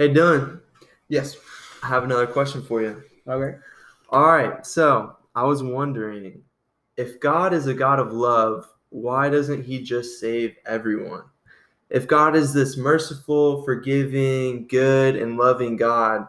Hey, Dylan, Yes. I have another question for you. Okay. All right, so I was wondering if God is a God of love, why doesn't He just save everyone? If God is this merciful, forgiving, good, and loving God,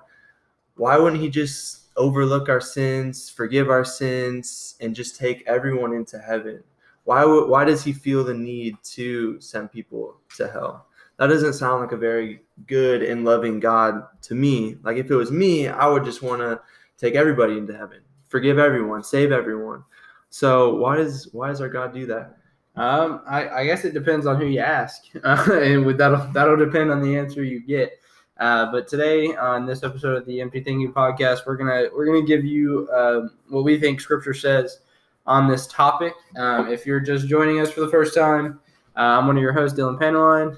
why wouldn't He just overlook our sins, forgive our sins, and just take everyone into heaven? Why, would, why does He feel the need to send people to hell? That doesn't sound like a very good and loving God to me. Like if it was me, I would just want to take everybody into heaven, forgive everyone, save everyone. So why does why does our God do that? Um, I, I guess it depends on who you ask, uh, and with that'll that'll depend on the answer you get. Uh, but today on this episode of the Empty Thinking podcast, we're gonna we're gonna give you um, what we think Scripture says on this topic. Um, if you're just joining us for the first time, uh, I'm one of your hosts, Dylan Paneline.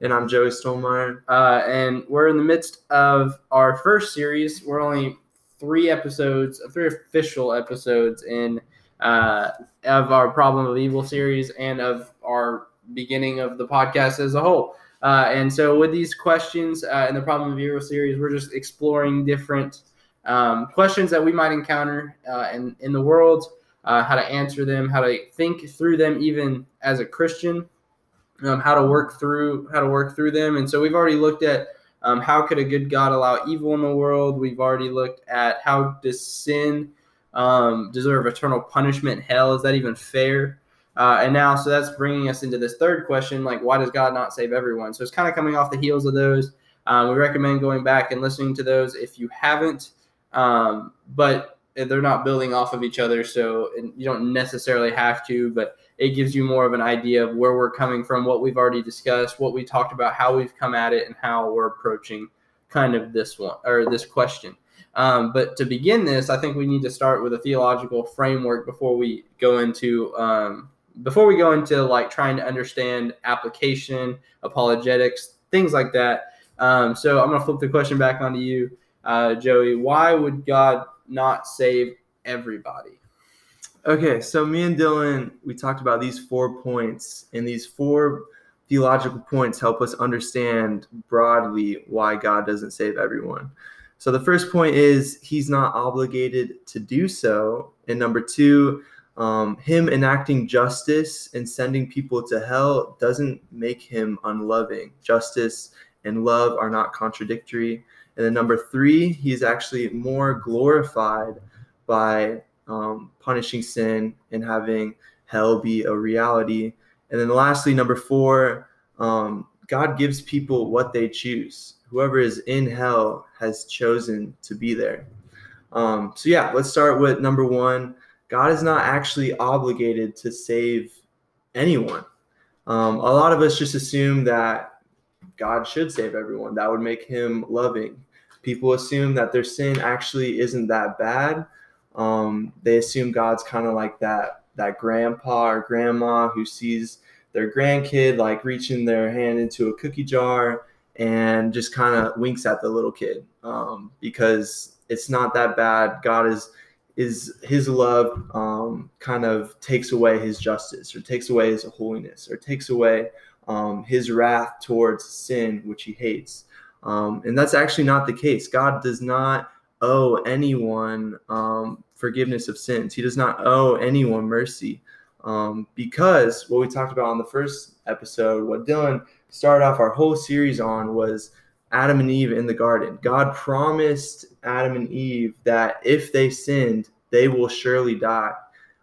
And I'm Joey Stolmeyer. Uh, and we're in the midst of our first series. We're only three episodes, three official episodes in uh, of our Problem of Evil series and of our beginning of the podcast as a whole. Uh, and so, with these questions uh, in the Problem of Evil series, we're just exploring different um, questions that we might encounter uh, in in the world, uh, how to answer them, how to think through them, even as a Christian um, how to work through how to work through them. And so we've already looked at um, how could a good God allow evil in the world. We've already looked at how does sin um, deserve eternal punishment? Hell is that even fair? Uh, and now, so that's bringing us into this third question: like, why does God not save everyone? So it's kind of coming off the heels of those. Um, we recommend going back and listening to those if you haven't. Um, but they're not building off of each other, so you don't necessarily have to. But it gives you more of an idea of where we're coming from, what we've already discussed, what we talked about, how we've come at it, and how we're approaching kind of this one or this question. Um, but to begin this, I think we need to start with a theological framework before we go into um, before we go into like trying to understand application, apologetics, things like that. Um, so I'm gonna flip the question back onto you, uh, Joey. Why would God not save everybody? Okay, so me and Dylan, we talked about these four points, and these four theological points help us understand broadly why God doesn't save everyone. So the first point is he's not obligated to do so. And number two, um, him enacting justice and sending people to hell doesn't make him unloving. Justice and love are not contradictory. And then number three, he's actually more glorified by um, punishing sin and having hell be a reality. And then lastly, number four, um, God gives people what they choose. Whoever is in hell has chosen to be there. Um, so, yeah, let's start with number one. God is not actually obligated to save anyone. Um, a lot of us just assume that God should save everyone. That would make him loving. People assume that their sin actually isn't that bad um, they assume God's kind of like that that grandpa or grandma who sees their grandkid like reaching their hand into a cookie jar and just kind of winks at the little kid um, because it's not that bad. God is is His love um, kind of takes away His justice or takes away His holiness or takes away um, His wrath towards sin which He hates. Um, and that's actually not the case. God does not owe anyone um, forgiveness of sins. He does not owe anyone mercy. Um, because what we talked about on the first episode, what Dylan started off our whole series on was Adam and Eve in the garden. God promised Adam and Eve that if they sinned, they will surely die.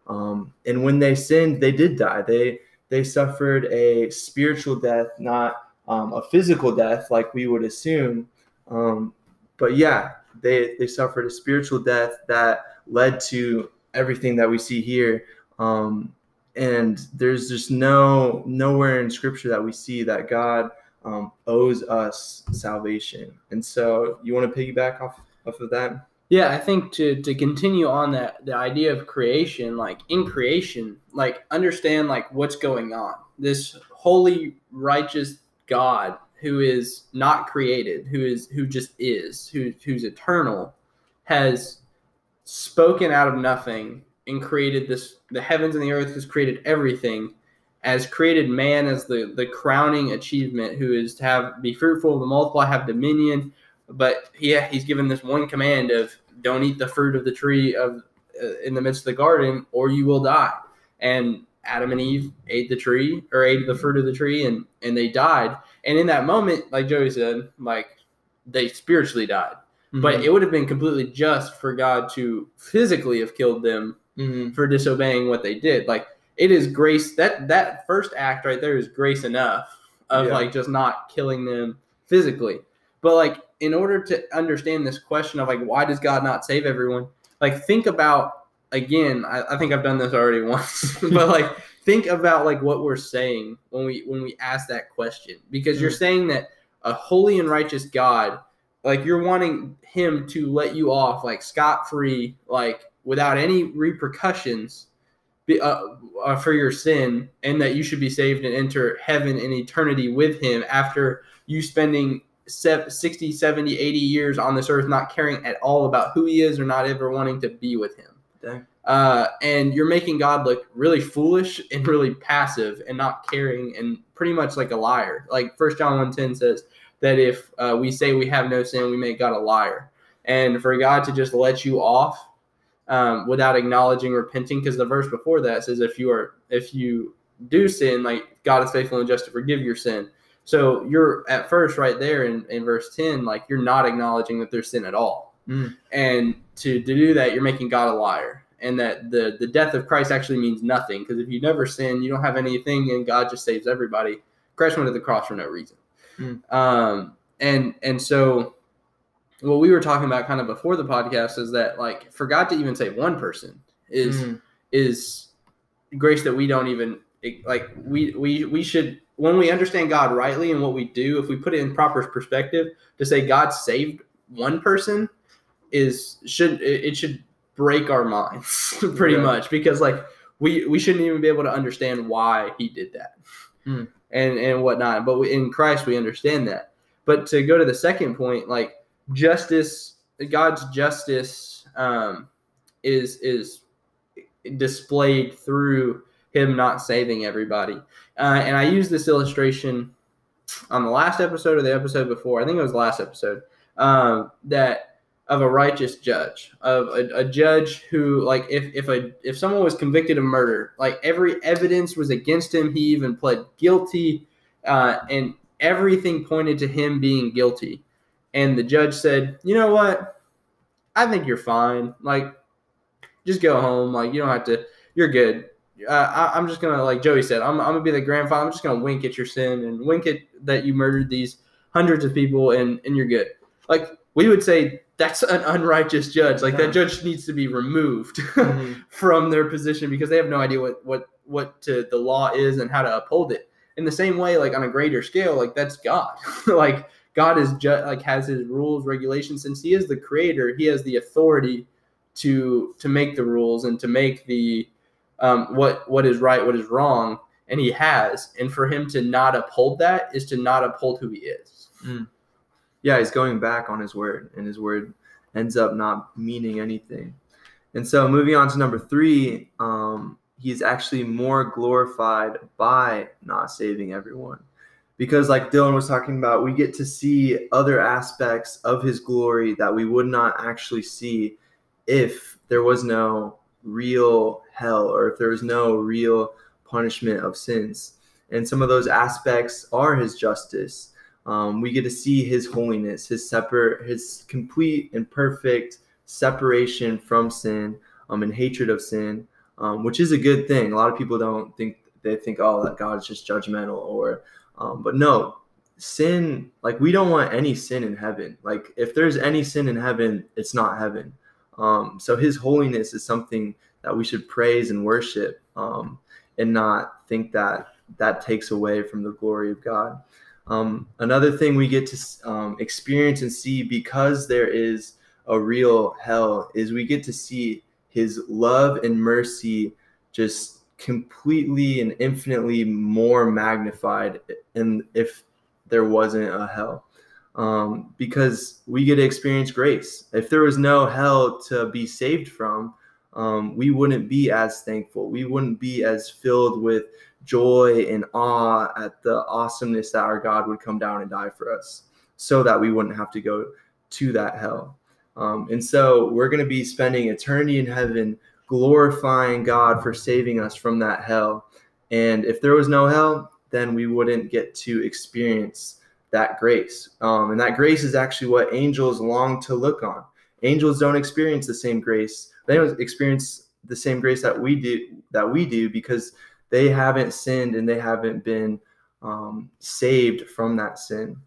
Um, and when they sinned, they did die. They they suffered a spiritual death, not um, a physical death like we would assume. Um, but yeah, they they suffered a spiritual death that led to everything that we see here. Um, and there's just no nowhere in Scripture that we see that God um, owes us salvation. And so, you want to piggyback off off of that? Yeah, I think to to continue on that the idea of creation, like in creation, like understand like what's going on. This holy, righteous God who is not created, who is who just is, who who's eternal, has spoken out of nothing and created this the heavens and the earth has created everything has created man as the the crowning achievement, who is to have be fruitful, to multiply, have dominion. But yeah, he's given this one command of don't eat the fruit of the tree of uh, in the midst of the garden, or you will die. And Adam and Eve ate the tree or ate the fruit of the tree, and and they died. And in that moment, like Joey said, like they spiritually died. Mm-hmm. But it would have been completely just for God to physically have killed them Mhm. for disobeying what they did. Like it is grace that that first act right there is grace enough of Yeah. like just not killing them physically. But like in order to understand this question of like why does God not save everyone? Like think about again, I, I think I've done this already once, but like think about like what we're saying when we when we ask that question. Because you're Mhm. saying that a holy and righteous God, like you're wanting him to let you off like scot free, like without any repercussions be, uh, uh, for your sin, and that you should be saved and enter heaven in eternity with him after you spending sev- 60, 70, 80 years on this earth not caring at all about who he is or not ever wanting to be with him. Uh, and you're making God look really foolish and really passive and not caring and pretty much like a liar. Like First John 1.10 says that if uh, we say we have no sin, we make God a liar. And for God to just let you off um, without acknowledging repenting, because the verse before that says if you are if you do sin, like God is faithful and just to forgive your sin. So you're at first right there in, in verse 10, like you're not acknowledging that there's sin at all. Mm. And to, to do that, you're making God a liar. And that the, the death of Christ actually means nothing. Because if you never sin, you don't have anything, and God just saves everybody. Christ went to the cross for no reason. Mm. Um, and and so what we were talking about kind of before the podcast is that like for God to even save one person is Mm. is grace that we don't even like we we we should when we understand God rightly and what we do if we put it in proper perspective to say God saved one person is should it should break our minds pretty Yeah. much because like we we shouldn't even be able to understand why he did that Hmm. and and whatnot but we, in Christ we understand that but to go to the second point like justice God's justice um is is displayed through him not saving everybody. Uh, and I used this illustration on the last episode or the episode before. I think it was the last episode. Um, that of a righteous judge, of a, a judge who, like, if if a if someone was convicted of murder, like every evidence was against him. He even pled guilty, uh, and everything pointed to him being guilty. And the judge said, "You know what? I think you're fine. Like, just go home. Like, you don't have to. You're good. Uh, I, I'm just gonna, like Joey said, I'm, I'm gonna be the grandfather. I'm just gonna wink at your sin and wink at that you murdered these hundreds of people, and and you're good. Like, we would say that's an unrighteous judge. Like, Yeah. that judge needs to be removed Mhm. from their position because they have no idea what what what to, the law is and how to uphold it. In the same way, like on a greater scale, like that's God. like God is just like has his rules, regulations. Since he is the creator, he has the authority to to make the rules and to make the um, what what is right, what is wrong, and he has. And for him to not uphold that is to not uphold who he is. Yeah, he's going back on his word, and his word ends up not meaning anything. And so, moving on to number three, um, he's actually more glorified by not saving everyone. Because, like Dylan was talking about, we get to see other aspects of his glory that we would not actually see if there was no real hell or if there was no real punishment of sins. And some of those aspects are his justice, um, we get to see his holiness, his separate, his complete and perfect separation from sin um, and hatred of sin, um, which is a good thing. A lot of people don't think they think, oh, that God is just judgmental, or, um, but no, sin. Like we don't want any sin in heaven. Like if there's any sin in heaven, it's not heaven. Um, so His holiness is something that we should praise and worship, um, and not think that that takes away from the glory of God. Um, another thing we get to um, experience and see because there is a real hell is we get to see his love and mercy just completely and infinitely more magnified and if there wasn't a hell. Um, because we get to experience grace. If there was no hell to be saved from um, we wouldn't be as thankful. We wouldn't be as filled with joy and awe at the awesomeness that our God would come down and die for us so that we wouldn't have to go to that hell. Um, and so we're going to be spending eternity in heaven glorifying God for saving us from that hell. And if there was no hell, then we wouldn't get to experience that grace. Um, and that grace is actually what angels long to look on. Angels don't experience the same grace. They don't experience the same grace that we do that we do because they haven't sinned and they haven't been um, saved from that sin.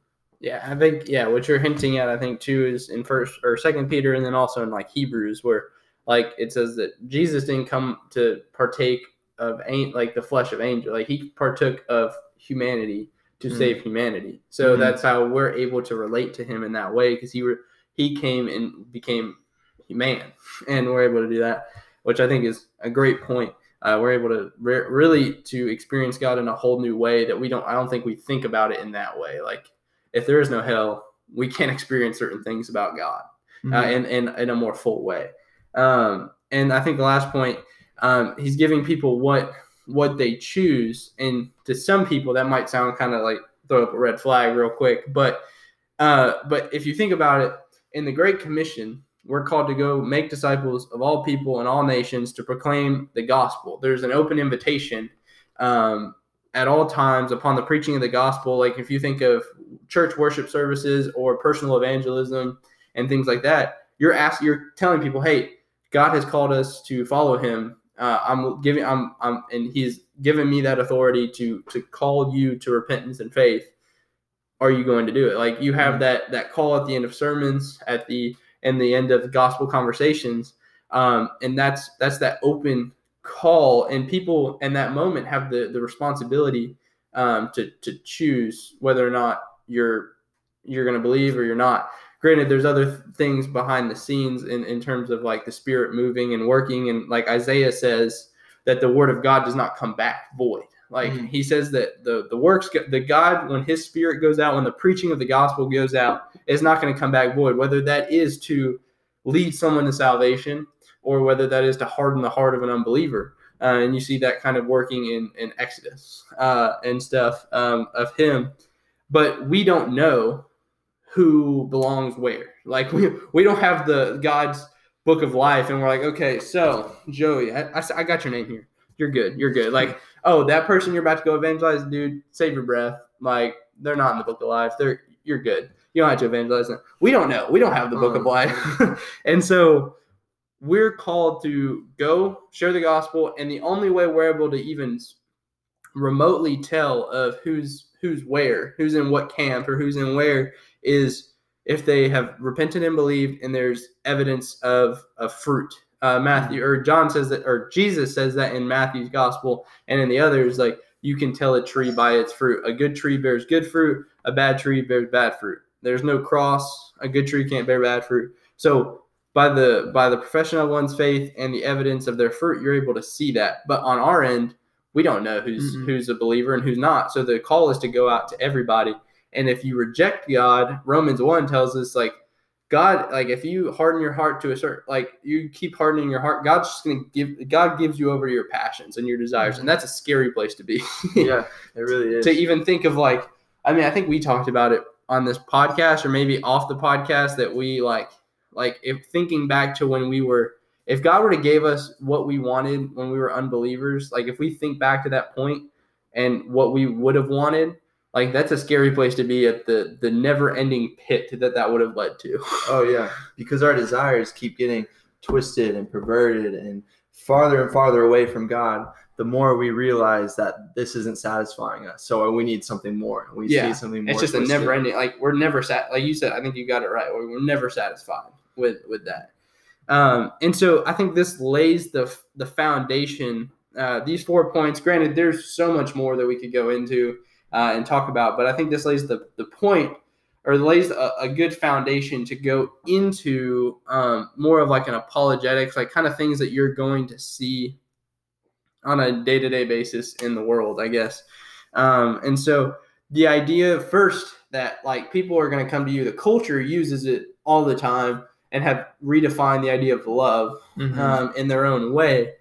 Yeah, I think yeah, what you're hinting at, I think too, is in first or second Peter, and then also in like Hebrews, where like it says that Jesus didn't come to partake of ain't like the flesh of angel, like he partook of humanity to mm-hmm. save humanity. So mm-hmm. that's how we're able to relate to him in that way because he were he came and became man, and we're able to do that, which I think is a great point. Uh, we're able to re- really to experience God in a whole new way that we don't. I don't think we think about it in that way. Like if there is no hell, we can't experience certain things about God uh, mm-hmm. uh, in, in, in a more full way. Um, and I think the last point, um, he's giving people what what they choose, and to some people that might sound kind of like throw up a red flag real quick, but uh, but if you think about it, in the Great Commission, we're called to go make disciples of all people and all nations to proclaim the gospel. There's an open invitation um, at all times upon the preaching of the gospel. Like if you think of church worship services or personal evangelism and things like that, you're asking, you're telling people, hey, God has called us to follow Him. Uh, I'm giving, I'm, I'm, and He's given me that authority to to call you to repentance and faith. Are you going to do it? Like you have mm-hmm. that that call at the end of sermons, at the and the end of gospel conversations, um, and that's that's that open call, and people in that moment have the the responsibility um, to to choose whether or not you're you're going to believe or you're not. Granted, there's other things behind the scenes in, in terms of like the spirit moving and working, and like Isaiah says that the word of God does not come back void. Like mm-hmm. he says that the the works the God when his spirit goes out when the preaching of the gospel goes out is not going to come back void. Whether that is to lead someone to salvation or whether that is to harden the heart of an unbeliever. Uh, and you see that kind of working in in Exodus uh, and stuff um, of him. But we don't know who belongs where. Like we we don't have the God's book of life and we're like okay so Joey I, I, I got your name here you're good you're good like oh, that person you're about to go evangelize, dude, save your breath. Like they're not in the book of life. They're you're good. You don't have to evangelize them. We don't know. We don't have the book of uh-huh. life. and so we're called to go share the gospel. And the only way we're able to even remotely tell of who's who's where, who's in what camp, or who's in where is if they have repented and believed and there's evidence of a fruit uh, Matthew or John says that, or Jesus says that in Matthew's gospel, and in the others, like you can tell a tree by its fruit. A good tree bears good fruit. A bad tree bears bad fruit. There's no cross. A good tree can't bear bad fruit. So by the by the profession of one's faith and the evidence of their fruit, you're able to see that. But on our end, we don't know who's mm-hmm. who's a believer and who's not. So the call is to go out to everybody. And if you reject God, Romans one tells us like God, like if you harden your heart to a certain, like you keep hardening your heart, God's just gonna give. God gives you over to your passions and your desires, and that's a scary place to be. yeah, it really is. to even think of like, I mean, I think we talked about it on this podcast, or maybe off the podcast, that we like, like if thinking back to when we were, if God were to gave us what we wanted when we were unbelievers, like if we think back to that point and what we would have wanted, like that's a scary place to be at the the never ending pit that that would have led to. oh yeah, because our desires keep getting twisted and perverted and farther and farther away from God. The more we realize that this isn't satisfying us, so we need something more. We yeah. need something more. It's just twisted. a never ending. Like we're never sat. Like you said, I think you got it right. We're never satisfied with with that. Um, and so I think this lays the the foundation. Uh, these four points. Granted, there's so much more that we could go into uh, and talk about. But I think this lays the, the point or lays a, a good foundation to go into um, more of like an apologetics, like kind of things that you're going to see on a day to day basis in the world, I guess. Um, and so the idea first that like people are going to come to you, the culture uses it all the time and have redefined the idea of love mm-hmm. um, in their own way.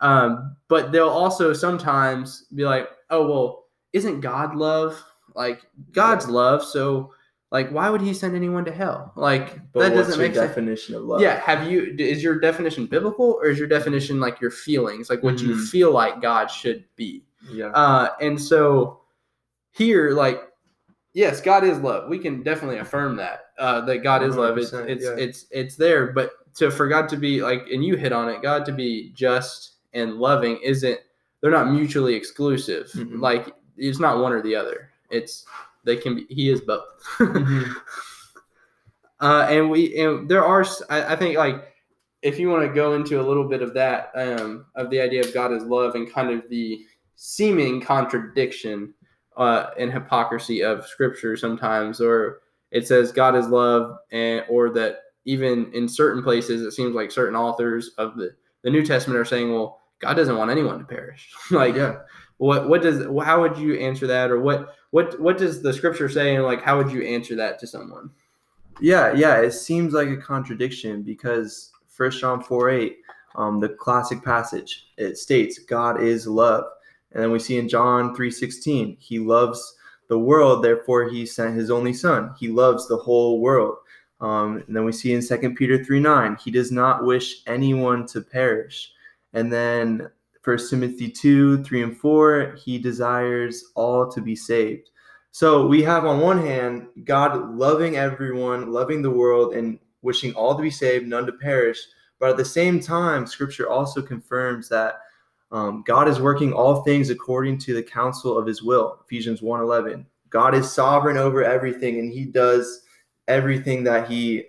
Um, but they'll also sometimes be like, oh well, isn't God love? Like God's love, so like why would He send anyone to hell? Like But that doesn't make sense. definition of love? Yeah, have you? Is your definition biblical or is your definition like your feelings, like what you Mhm. feel like God should be? Yeah. Uh, and so here, like, yes, God is love. We can definitely affirm that uh, that God is love. It's it's yeah. it's it's there, but to for God to be like, and you hit on it, God to be just and loving isn't. They're not mutually exclusive. Mhm. Like it's not one or the other. It's they can be. He is both. Mhm. Uh, and we and there are I think like if you want to go into a little bit of that um, of the idea of God is love and kind of the seeming contradiction uh, and hypocrisy of Scripture sometimes, or it says God is love, and or that even in certain places it seems like certain authors of the the New Testament are saying, well, God doesn't want anyone to perish. like yeah. what what does how would you answer that, or what what what does the Scripture say, and like how would you answer that to someone? Yeah, yeah, it seems like a contradiction because First John 4 8, um, the classic passage, it states God is love. And then we see in John 3 16, he loves the world, therefore he sent his only son. He loves the whole world. Um, and then we see in 2 Peter 3 9, he does not wish anyone to perish. And then 1 Timothy 2 3 and 4, he desires all to be saved. So we have on one hand God loving everyone, loving the world, and wishing all to be saved, none to perish. But at the same time, Scripture also confirms that um, God is working all things according to the counsel of His will. Ephesians 1:11. God is sovereign over everything, and He does everything that He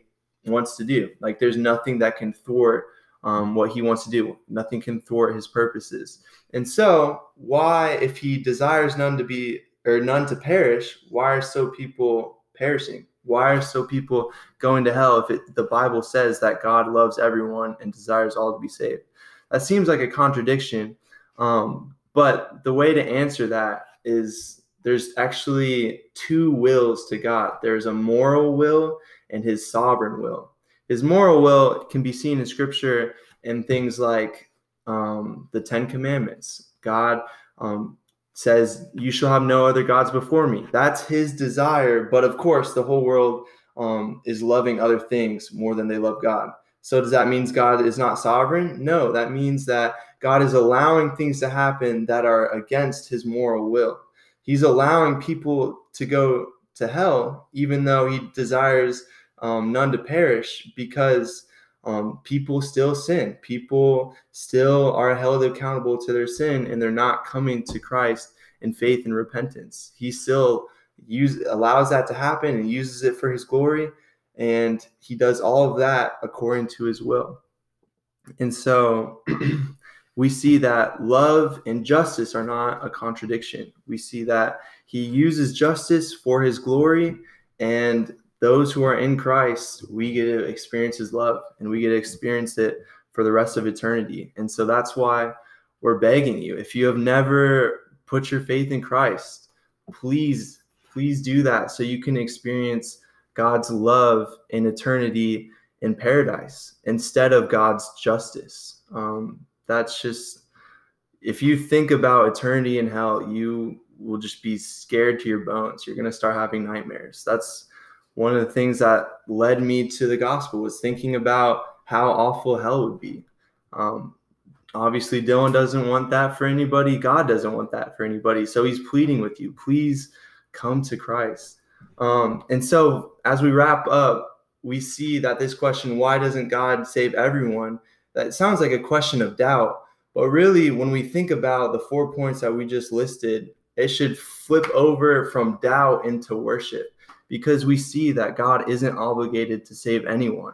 wants to do. Like there's nothing that can thwart um, what He wants to do. Nothing can thwart His purposes. And so, why, if He desires none to be or none to perish, why are so people perishing? Why are so people going to hell if it, the Bible says that God loves everyone and desires all to be saved? That seems like a contradiction. Um, but the way to answer that is there's actually two wills to God there's a moral will and his sovereign will. His moral will can be seen in scripture in things like um, the Ten Commandments. God um, says, You shall have no other gods before me. That's his desire. But of course, the whole world um, is loving other things more than they love God. So does that mean God is not sovereign? No, that means that God is allowing things to happen that are against his moral will. He's allowing people to go to hell, even though he desires um, none to perish, because um, people still sin. People still are held accountable to their sin, and they're not coming to Christ in faith and repentance. He still use allows that to happen and uses it for His glory, and He does all of that according to His will. And so. we see that love and justice are not a contradiction. We see that he uses justice for his glory, and those who are in Christ, we get to experience his love and we get to experience it for the rest of eternity. And so that's why we're begging you if you have never put your faith in Christ, please, please do that so you can experience God's love in eternity in paradise instead of God's justice. Um, that's just if you think about eternity in hell you will just be scared to your bones you're going to start having nightmares that's one of the things that led me to the gospel was thinking about how awful hell would be. Um, obviously dylan doesn't want that for anybody. God doesn't want that for anybody. So he's pleading with you. Please come to christ. Um, and so as we wrap up we see that this question why doesn't god save everyone? That sounds like a question of doubt, but really, when we think about the four points that we just listed, it should flip over from doubt into worship because we see that God isn't obligated to save anyone.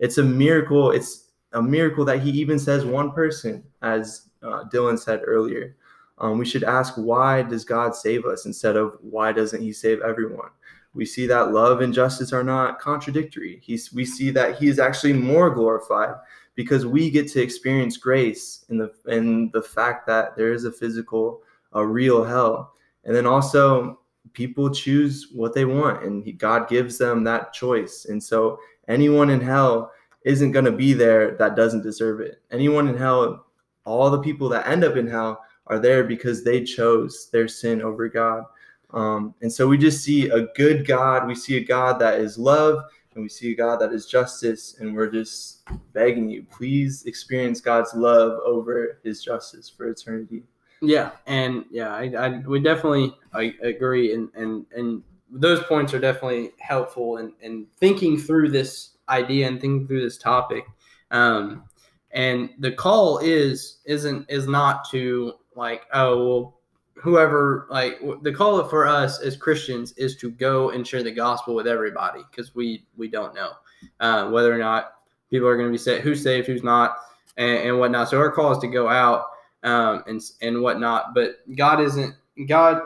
It's a miracle. It's a miracle that He even says one person, as uh, Dylan said earlier. Um, we should ask, why does God save us instead of why doesn't He save everyone? We see that love and justice are not contradictory. He's, we see that He is actually more glorified because we get to experience grace in the in the fact that there is a physical a real hell and then also people choose what they want and god gives them that choice and so anyone in hell isn't going to be there that doesn't deserve it anyone in hell all the people that end up in hell are there because they chose their sin over God. Um, and so we just see a good God. We see a God that is love, and we see a God that is justice. And we're just begging you, please experience God's love over His justice for eternity. Yeah, and yeah, I, I we definitely I agree, and and and those points are definitely helpful in, in thinking through this idea and thinking through this topic. Um, and the call is isn't is not to like oh well whoever like the call for us as Christians is to go and share the gospel with everybody because we we don't know uh, whether or not people are going to be saved, who's saved, who's not, and, and, whatnot. So our call is to go out um, and and whatnot. But God isn't God.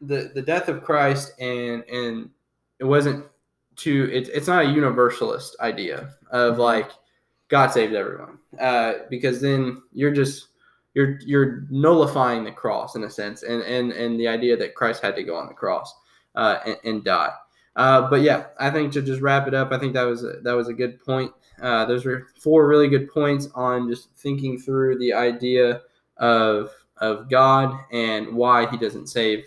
The the death of Christ and and it wasn't to it's it's not a universalist idea of like God saved everyone uh, because then you're just you're you're nullifying the cross in a sense, and and and the idea that Christ had to go on the cross uh, and, and, die. Uh, but yeah, I think to just wrap it up, I think that was a, that was a good point. Uh, those were four really good points on just thinking through the idea of of God and why He doesn't save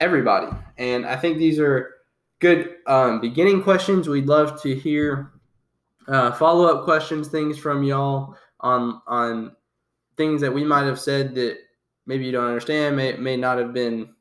everybody. And I think these are good um, beginning questions. We'd love to hear uh, follow up questions, things from y'all on on things that we might have said that maybe you don't understand, may, may not have been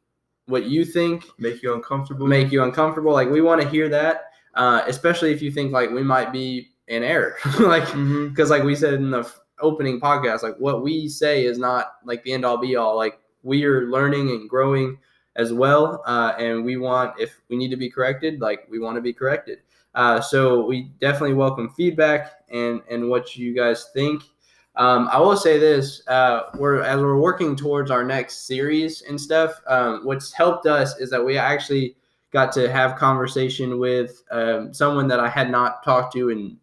what you think. Make you uncomfortable. Make you uncomfortable. Like we want to hear that, uh, especially if you think like we might be in error. like, because mm-hmm. like we said in the opening podcast, like what we say is not like the end all be all. Like we are learning and growing as well. Uh, and we want, if we need to be corrected, like we want to be corrected. Uh, so we definitely welcome feedback and, and what you guys think. Um, I will say this: uh, we're as we're working towards our next series and stuff. Um, what's helped us is that we actually got to have conversation with um, someone that I had not talked to in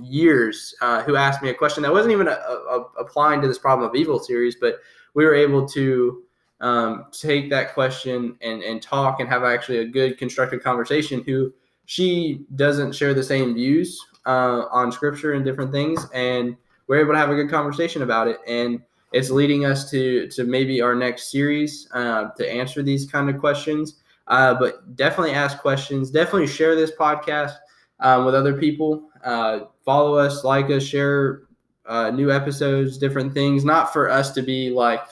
years, uh, who asked me a question that wasn't even a, a, applying to this problem of evil series, but we were able to um, take that question and and talk and have actually a good constructive conversation. Who she doesn't share the same views uh, on scripture and different things, and we're able to have a good conversation about it, and it's leading us to to maybe our next series uh, to answer these kind of questions. Uh, but definitely ask questions. Definitely share this podcast um, with other people. Uh, follow us, like us, share uh, new episodes, different things. Not for us to be like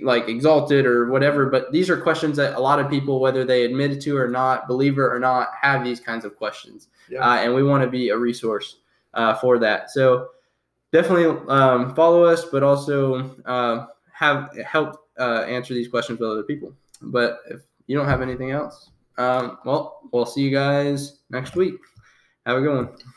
like exalted or whatever but these are questions that a lot of people whether they admit it to or not believer or not have these kinds of questions yeah. uh, and we want to be a resource uh, for that so definitely um, follow us, but also uh, have help uh, answer these questions with other people. But if you don't have anything else, um, well, we'll see you guys next week. Have a good one.